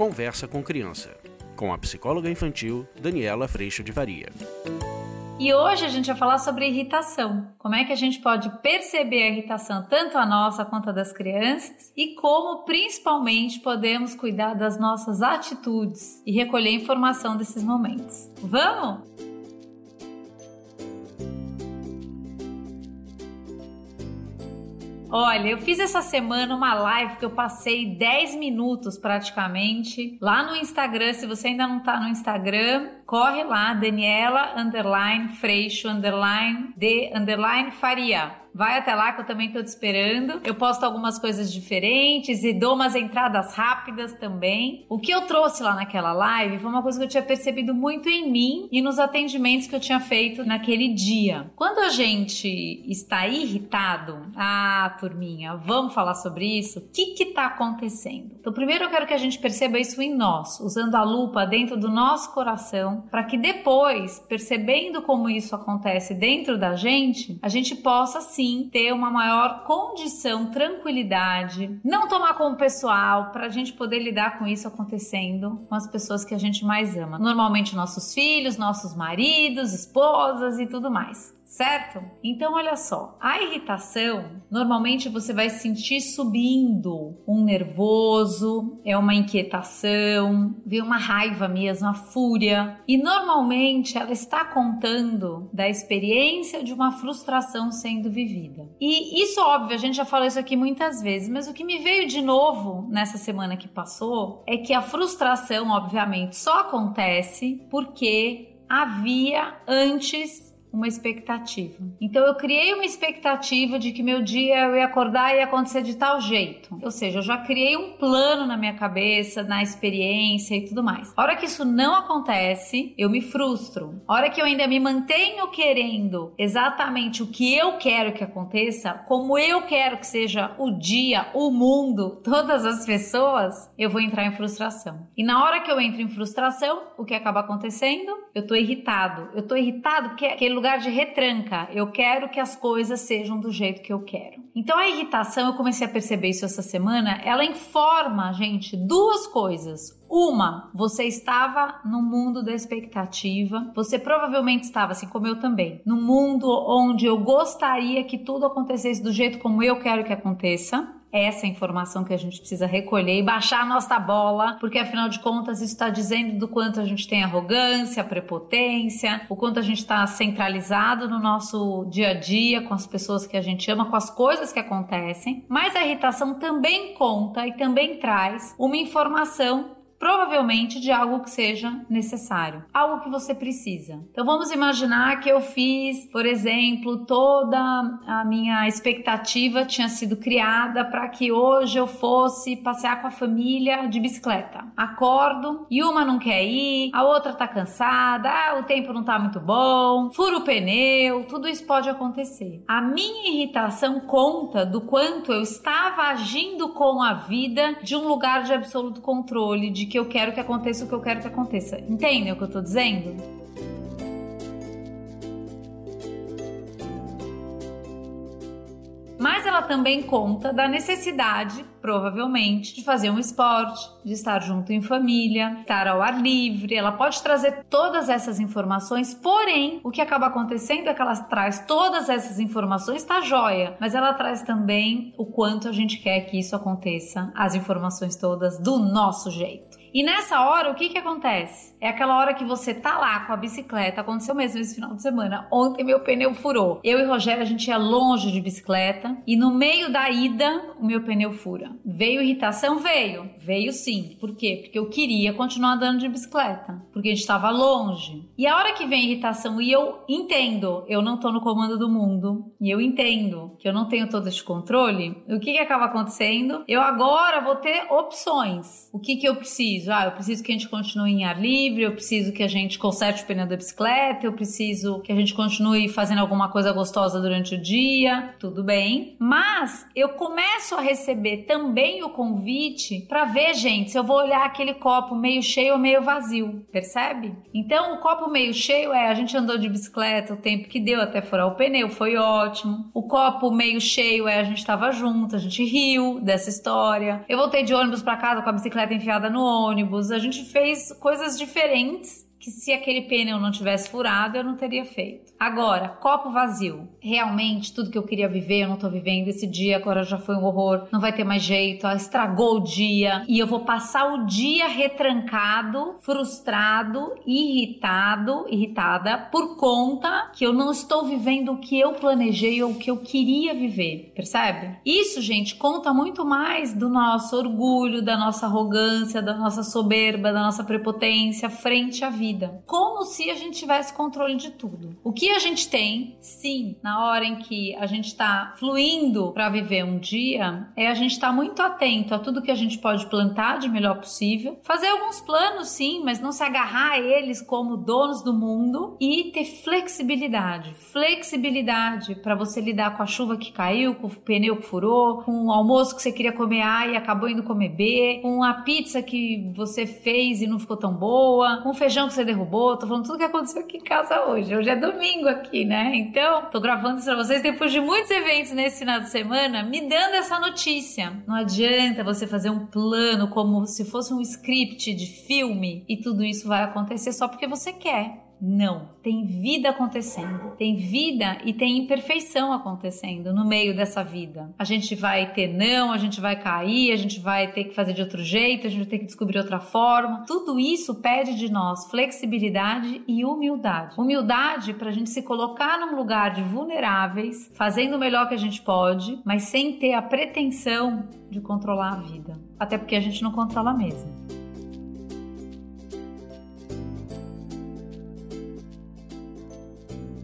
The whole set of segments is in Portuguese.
Conversa com Criança, com a psicóloga infantil Daniela Freixo de Varia. E hoje a gente vai falar sobre irritação. Como é que a gente pode perceber a irritação, tanto a nossa quanto a das crianças, e como principalmente podemos cuidar das nossas atitudes e recolher informação desses momentos. Vamos? Olha, eu fiz essa semana uma live que eu passei 10 minutos praticamente lá no Instagram. Se você ainda não tá no Instagram, corre lá, Daniela underline Freixo underline de underline Faria. Vai até lá que eu também tô te esperando. Eu posto algumas coisas diferentes e dou umas entradas rápidas também. O que eu trouxe lá naquela live foi uma coisa que eu tinha percebido muito em mim e nos atendimentos que eu tinha feito naquele dia. Quando a gente está irritado, ah, turminha, vamos falar sobre isso? O que que tá acontecendo? Então, primeiro eu quero que a gente perceba isso em nós, usando a lupa dentro do nosso coração, para que depois, percebendo como isso acontece dentro da gente, a gente possa sim ter uma maior condição, tranquilidade, não tomar como pessoal, para a gente poder lidar com isso acontecendo com as pessoas que a gente mais ama. Normalmente nossos filhos, nossos maridos, esposas e tudo mais certo? Então, olha só, a irritação, normalmente você vai sentir subindo um nervoso, é uma inquietação, vem uma raiva mesmo, uma fúria, e normalmente ela está contando da experiência de uma frustração sendo vivida. E isso, óbvio, a gente já falou isso aqui muitas vezes, mas o que me veio de novo nessa semana que passou é que a frustração, obviamente, só acontece porque havia antes uma expectativa. Então eu criei uma expectativa de que meu dia eu ia acordar e ia acontecer de tal jeito. Ou seja, eu já criei um plano na minha cabeça, na experiência e tudo mais. A hora que isso não acontece, eu me frustro. A hora que eu ainda me mantenho querendo exatamente o que eu quero que aconteça, como eu quero que seja o dia, o mundo, todas as pessoas, eu vou entrar em frustração. E na hora que eu entro em frustração, o que acaba acontecendo? Eu tô irritado. Eu tô irritado porque aquele lugar de retranca. Eu quero que as coisas sejam do jeito que eu quero. Então a irritação, eu comecei a perceber isso essa semana, ela informa, gente, duas coisas. Uma, você estava no mundo da expectativa. Você provavelmente estava, assim como eu também, no mundo onde eu gostaria que tudo acontecesse do jeito como eu quero que aconteça essa informação que a gente precisa recolher e baixar a nossa bola, porque afinal de contas isso está dizendo do quanto a gente tem arrogância, prepotência, o quanto a gente está centralizado no nosso dia a dia, com as pessoas que a gente ama, com as coisas que acontecem. Mas a irritação também conta e também traz uma informação provavelmente de algo que seja necessário, algo que você precisa. Então vamos imaginar que eu fiz, por exemplo, toda a minha expectativa tinha sido criada para que hoje eu fosse passear com a família de bicicleta. Acordo e uma não quer ir, a outra tá cansada, ah, o tempo não tá muito bom, furo o pneu, tudo isso pode acontecer. A minha irritação conta do quanto eu estava agindo com a vida de um lugar de absoluto controle, de que eu quero que aconteça o que eu quero que aconteça. Entendem o que eu tô dizendo? Mas ela também conta da necessidade, provavelmente, de fazer um esporte, de estar junto em família, estar ao ar livre. Ela pode trazer todas essas informações, porém, o que acaba acontecendo é que ela traz todas essas informações, tá joia, mas ela traz também o quanto a gente quer que isso aconteça, as informações todas do nosso jeito. E nessa hora, o que que acontece? É aquela hora que você tá lá com a bicicleta, aconteceu mesmo esse final de semana. Ontem meu pneu furou. Eu e Rogério, a gente ia longe de bicicleta e no meio da ida, o meu pneu fura. Veio irritação? Veio. Veio sim. Por quê? Porque eu queria continuar andando de bicicleta, porque a gente estava longe. E a hora que vem irritação e eu entendo, eu não tô no comando do mundo, e eu entendo que eu não tenho todo esse controle, o que que acaba acontecendo? Eu agora vou ter opções. O que que eu preciso? Preciso? Ah, eu preciso que a gente continue em ar livre, eu preciso que a gente conserte o pneu da bicicleta, eu preciso que a gente continue fazendo alguma coisa gostosa durante o dia, tudo bem. Mas eu começo a receber também o convite para ver, gente, se eu vou olhar aquele copo meio cheio ou meio vazio, percebe? Então, o copo meio cheio é a gente andou de bicicleta o tempo que deu até furar o pneu, foi ótimo. O copo meio cheio é a gente estava junto, a gente riu dessa história. Eu voltei de ônibus para casa com a bicicleta enfiada no ônibus ônibus, a gente fez coisas diferentes que se aquele pneu não tivesse furado, eu não teria feito. Agora, copo vazio. Realmente, tudo que eu queria viver, eu não tô vivendo. Esse dia agora já foi um horror. Não vai ter mais jeito. Estragou o dia. E eu vou passar o dia retrancado, frustrado, irritado, irritada, por conta que eu não estou vivendo o que eu planejei ou o que eu queria viver. Percebe? Isso, gente, conta muito mais do nosso orgulho, da nossa arrogância, da nossa soberba, da nossa prepotência frente à vida vida, como se a gente tivesse controle de tudo. O que a gente tem, sim, na hora em que a gente está fluindo para viver um dia, é a gente estar tá muito atento a tudo que a gente pode plantar de melhor possível, fazer alguns planos, sim, mas não se agarrar a eles como donos do mundo e ter flexibilidade. Flexibilidade para você lidar com a chuva que caiu, com o pneu que furou, com o almoço que você queria comer A e acabou indo comer B, com a pizza que você fez e não ficou tão boa, com o feijão que você você derrubou, tô falando tudo que aconteceu aqui em casa hoje. Hoje é domingo aqui, né? Então, tô gravando isso pra vocês depois de muitos eventos nesse final de semana, me dando essa notícia. Não adianta você fazer um plano como se fosse um script de filme e tudo isso vai acontecer só porque você quer. Não, tem vida acontecendo. Tem vida e tem imperfeição acontecendo no meio dessa vida. A gente vai ter não, a gente vai cair, a gente vai ter que fazer de outro jeito, a gente vai ter que descobrir outra forma. Tudo isso pede de nós flexibilidade e humildade. Humildade para a gente se colocar num lugar de vulneráveis, fazendo o melhor que a gente pode, mas sem ter a pretensão de controlar a vida. Até porque a gente não controla mesmo.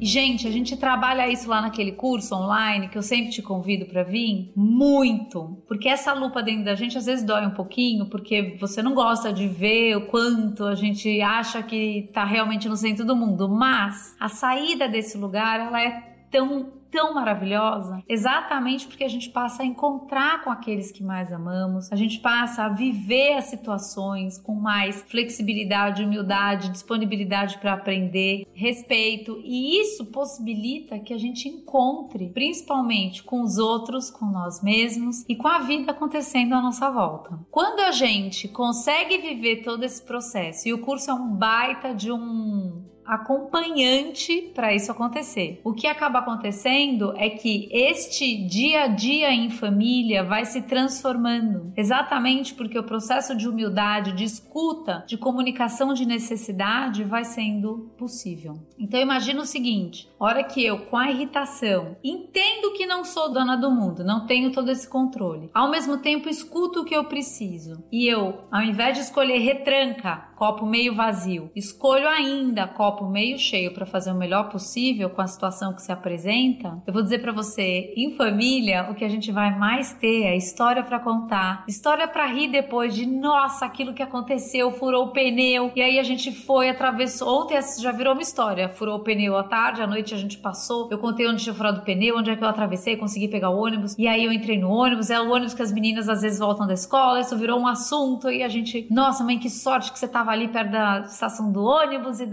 Gente, a gente trabalha isso lá naquele curso online que eu sempre te convido para vir, muito, porque essa lupa dentro da gente às vezes dói um pouquinho, porque você não gosta de ver o quanto a gente acha que tá realmente no centro do mundo, mas a saída desse lugar, ela é tão tão maravilhosa, exatamente porque a gente passa a encontrar com aqueles que mais amamos, a gente passa a viver as situações com mais flexibilidade, humildade, disponibilidade para aprender, respeito, e isso possibilita que a gente encontre, principalmente com os outros, com nós mesmos e com a vida acontecendo à nossa volta. Quando a gente consegue viver todo esse processo, e o curso é um baita de um acompanhante para isso acontecer. O que acaba acontecendo é que este dia a dia em família vai se transformando, exatamente porque o processo de humildade, de escuta, de comunicação de necessidade vai sendo possível. Então imagina o seguinte: hora que eu, com a irritação, entendo que não sou dona do mundo, não tenho todo esse controle, ao mesmo tempo escuto o que eu preciso e eu, ao invés de escolher retranca, copo meio vazio, escolho ainda copo copo meio cheio para fazer o melhor possível com a situação que se apresenta, eu vou dizer para você, em família, o que a gente vai mais ter é história para contar, história para rir depois de nossa, aquilo que aconteceu, furou o pneu, e aí a gente foi, atravessou. Ontem já virou uma história, furou o pneu à tarde, à noite a gente passou, eu contei onde tinha furado o pneu, onde é que eu atravessei, consegui pegar o ônibus, e aí eu entrei no ônibus, é o ônibus que as meninas às vezes voltam da escola, isso virou um assunto, e a gente, nossa, mãe, que sorte que você tava ali perto da estação do ônibus, e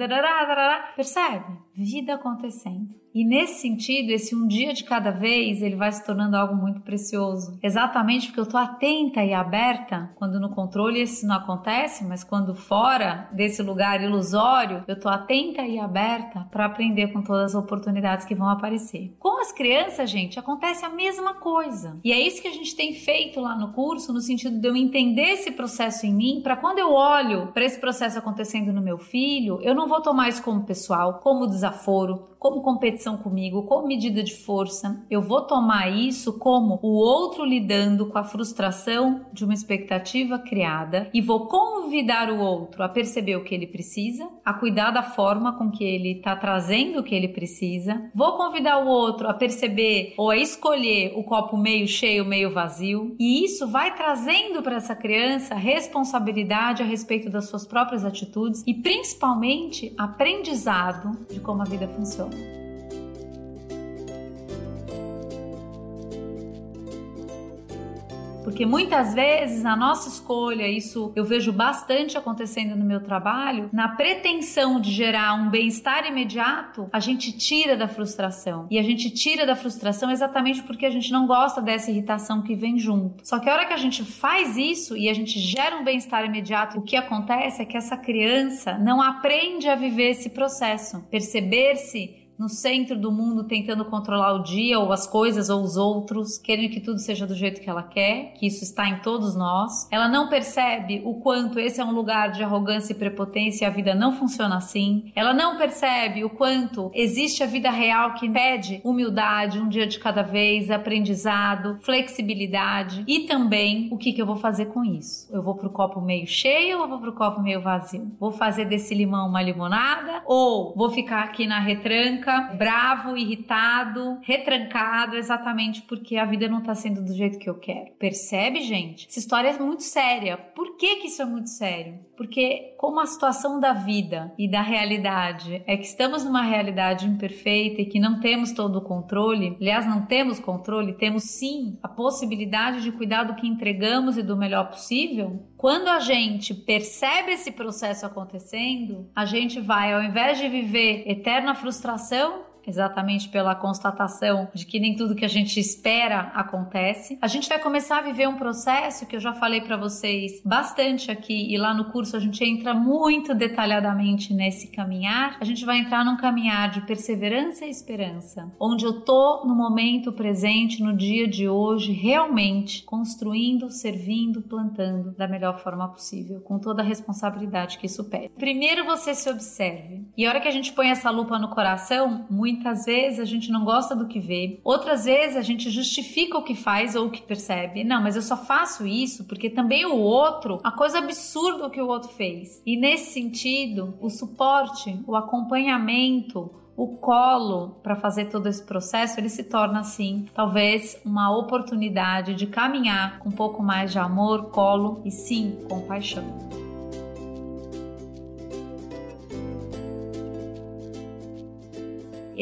darará, Percebe? Vida acontecendo. E nesse sentido, esse um dia de cada vez, ele vai se tornando algo muito precioso. Exatamente porque eu estou atenta e aberta, quando no controle isso não acontece, mas quando fora desse lugar ilusório, eu estou atenta e aberta para aprender com todas as oportunidades que vão aparecer. Com as crianças, gente, acontece a mesma coisa. E é isso que a gente tem feito lá no curso, no sentido de eu entender esse processo em mim, para quando eu olho para esse processo acontecendo no meu filho, eu não vou tomar isso como pessoal, como desaforo, como competição comigo, como medida de força. Eu vou tomar isso como o outro lidando com a frustração de uma expectativa criada e vou convidar o outro a perceber o que ele precisa, a cuidar da forma com que ele está trazendo o que ele precisa. Vou convidar o outro a perceber ou a escolher o copo meio cheio, meio vazio. E isso vai trazendo para essa criança responsabilidade a respeito das suas próprias atitudes e principalmente aprendizado de como a vida funciona. Porque muitas vezes a nossa escolha, isso eu vejo bastante acontecendo no meu trabalho, na pretensão de gerar um bem-estar imediato, a gente tira da frustração. E a gente tira da frustração exatamente porque a gente não gosta dessa irritação que vem junto. Só que a hora que a gente faz isso e a gente gera um bem-estar imediato, o que acontece é que essa criança não aprende a viver esse processo, perceber-se no centro do mundo tentando controlar o dia ou as coisas ou os outros, querendo que tudo seja do jeito que ela quer, que isso está em todos nós. Ela não percebe o quanto esse é um lugar de arrogância e prepotência e a vida não funciona assim. Ela não percebe o quanto existe a vida real que pede humildade, um dia de cada vez, aprendizado, flexibilidade e também o que, que eu vou fazer com isso. Eu vou pro copo meio cheio ou vou pro copo meio vazio? Vou fazer desse limão uma limonada ou vou ficar aqui na retranca bravo, irritado, retrancado, exatamente porque a vida não tá sendo do jeito que eu quero. Percebe, gente? Essa história é muito séria. Por que que isso é muito sério? Porque como a situação da vida e da realidade é que estamos numa realidade imperfeita e que não temos todo o controle, aliás, não temos controle, temos sim a possibilidade de cuidar do que entregamos e do melhor possível. Quando a gente percebe esse processo acontecendo, a gente vai, ao invés de viver eterna frustração, exatamente pela constatação de que nem tudo que a gente espera acontece. A gente vai começar a viver um processo que eu já falei para vocês bastante aqui e lá no curso a gente entra muito detalhadamente nesse caminhar. A gente vai entrar num caminhar de perseverança e esperança, onde eu tô no momento presente, no dia de hoje, realmente construindo, servindo, plantando da melhor forma possível, com toda a responsabilidade que isso pede. Primeiro você se observe. E a hora que a gente põe essa lupa no coração, muito Muitas vezes a gente não gosta do que vê, outras vezes a gente justifica o que faz ou o que percebe. Não, mas eu só faço isso porque também o outro, a coisa absurda que o outro fez. E nesse sentido, o suporte, o acompanhamento, o colo para fazer todo esse processo, ele se torna assim, talvez uma oportunidade de caminhar com um pouco mais de amor, colo e sim, compaixão.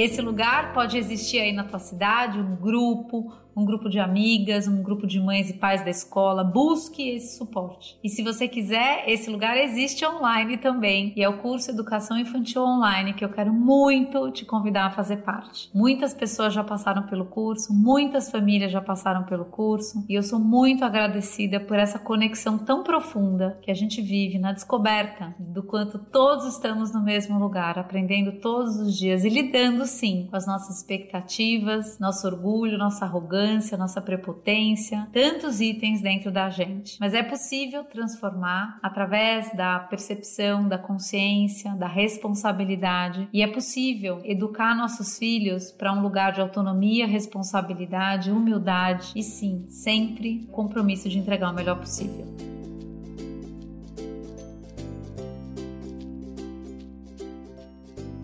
Esse lugar pode existir aí na tua cidade, um grupo, um grupo de amigas, um grupo de mães e pais da escola, busque esse suporte. E se você quiser, esse lugar existe online também, e é o curso Educação Infantil Online que eu quero muito te convidar a fazer parte. Muitas pessoas já passaram pelo curso, muitas famílias já passaram pelo curso, e eu sou muito agradecida por essa conexão tão profunda que a gente vive na descoberta do quanto todos estamos no mesmo lugar, aprendendo todos os dias e lidando sim com as nossas expectativas, nosso orgulho, nossa arrogância arrogância, nossa prepotência, tantos itens dentro da gente. Mas é possível transformar através da percepção, da consciência, da responsabilidade. E é possível educar nossos filhos para um lugar de autonomia, responsabilidade, humildade e sim, sempre compromisso de entregar o melhor possível.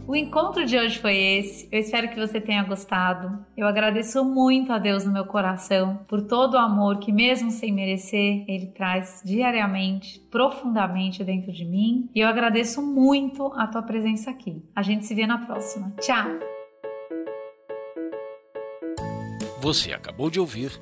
O encontro de hoje foi esse. Eu espero que você tenha gostado. Eu agradeço muito a Deus no meu coração por todo o amor que, mesmo sem merecer, Ele traz diariamente, profundamente dentro de mim. E eu agradeço muito a tua presença aqui. A gente se vê na próxima. Tchau! Você acabou de ouvir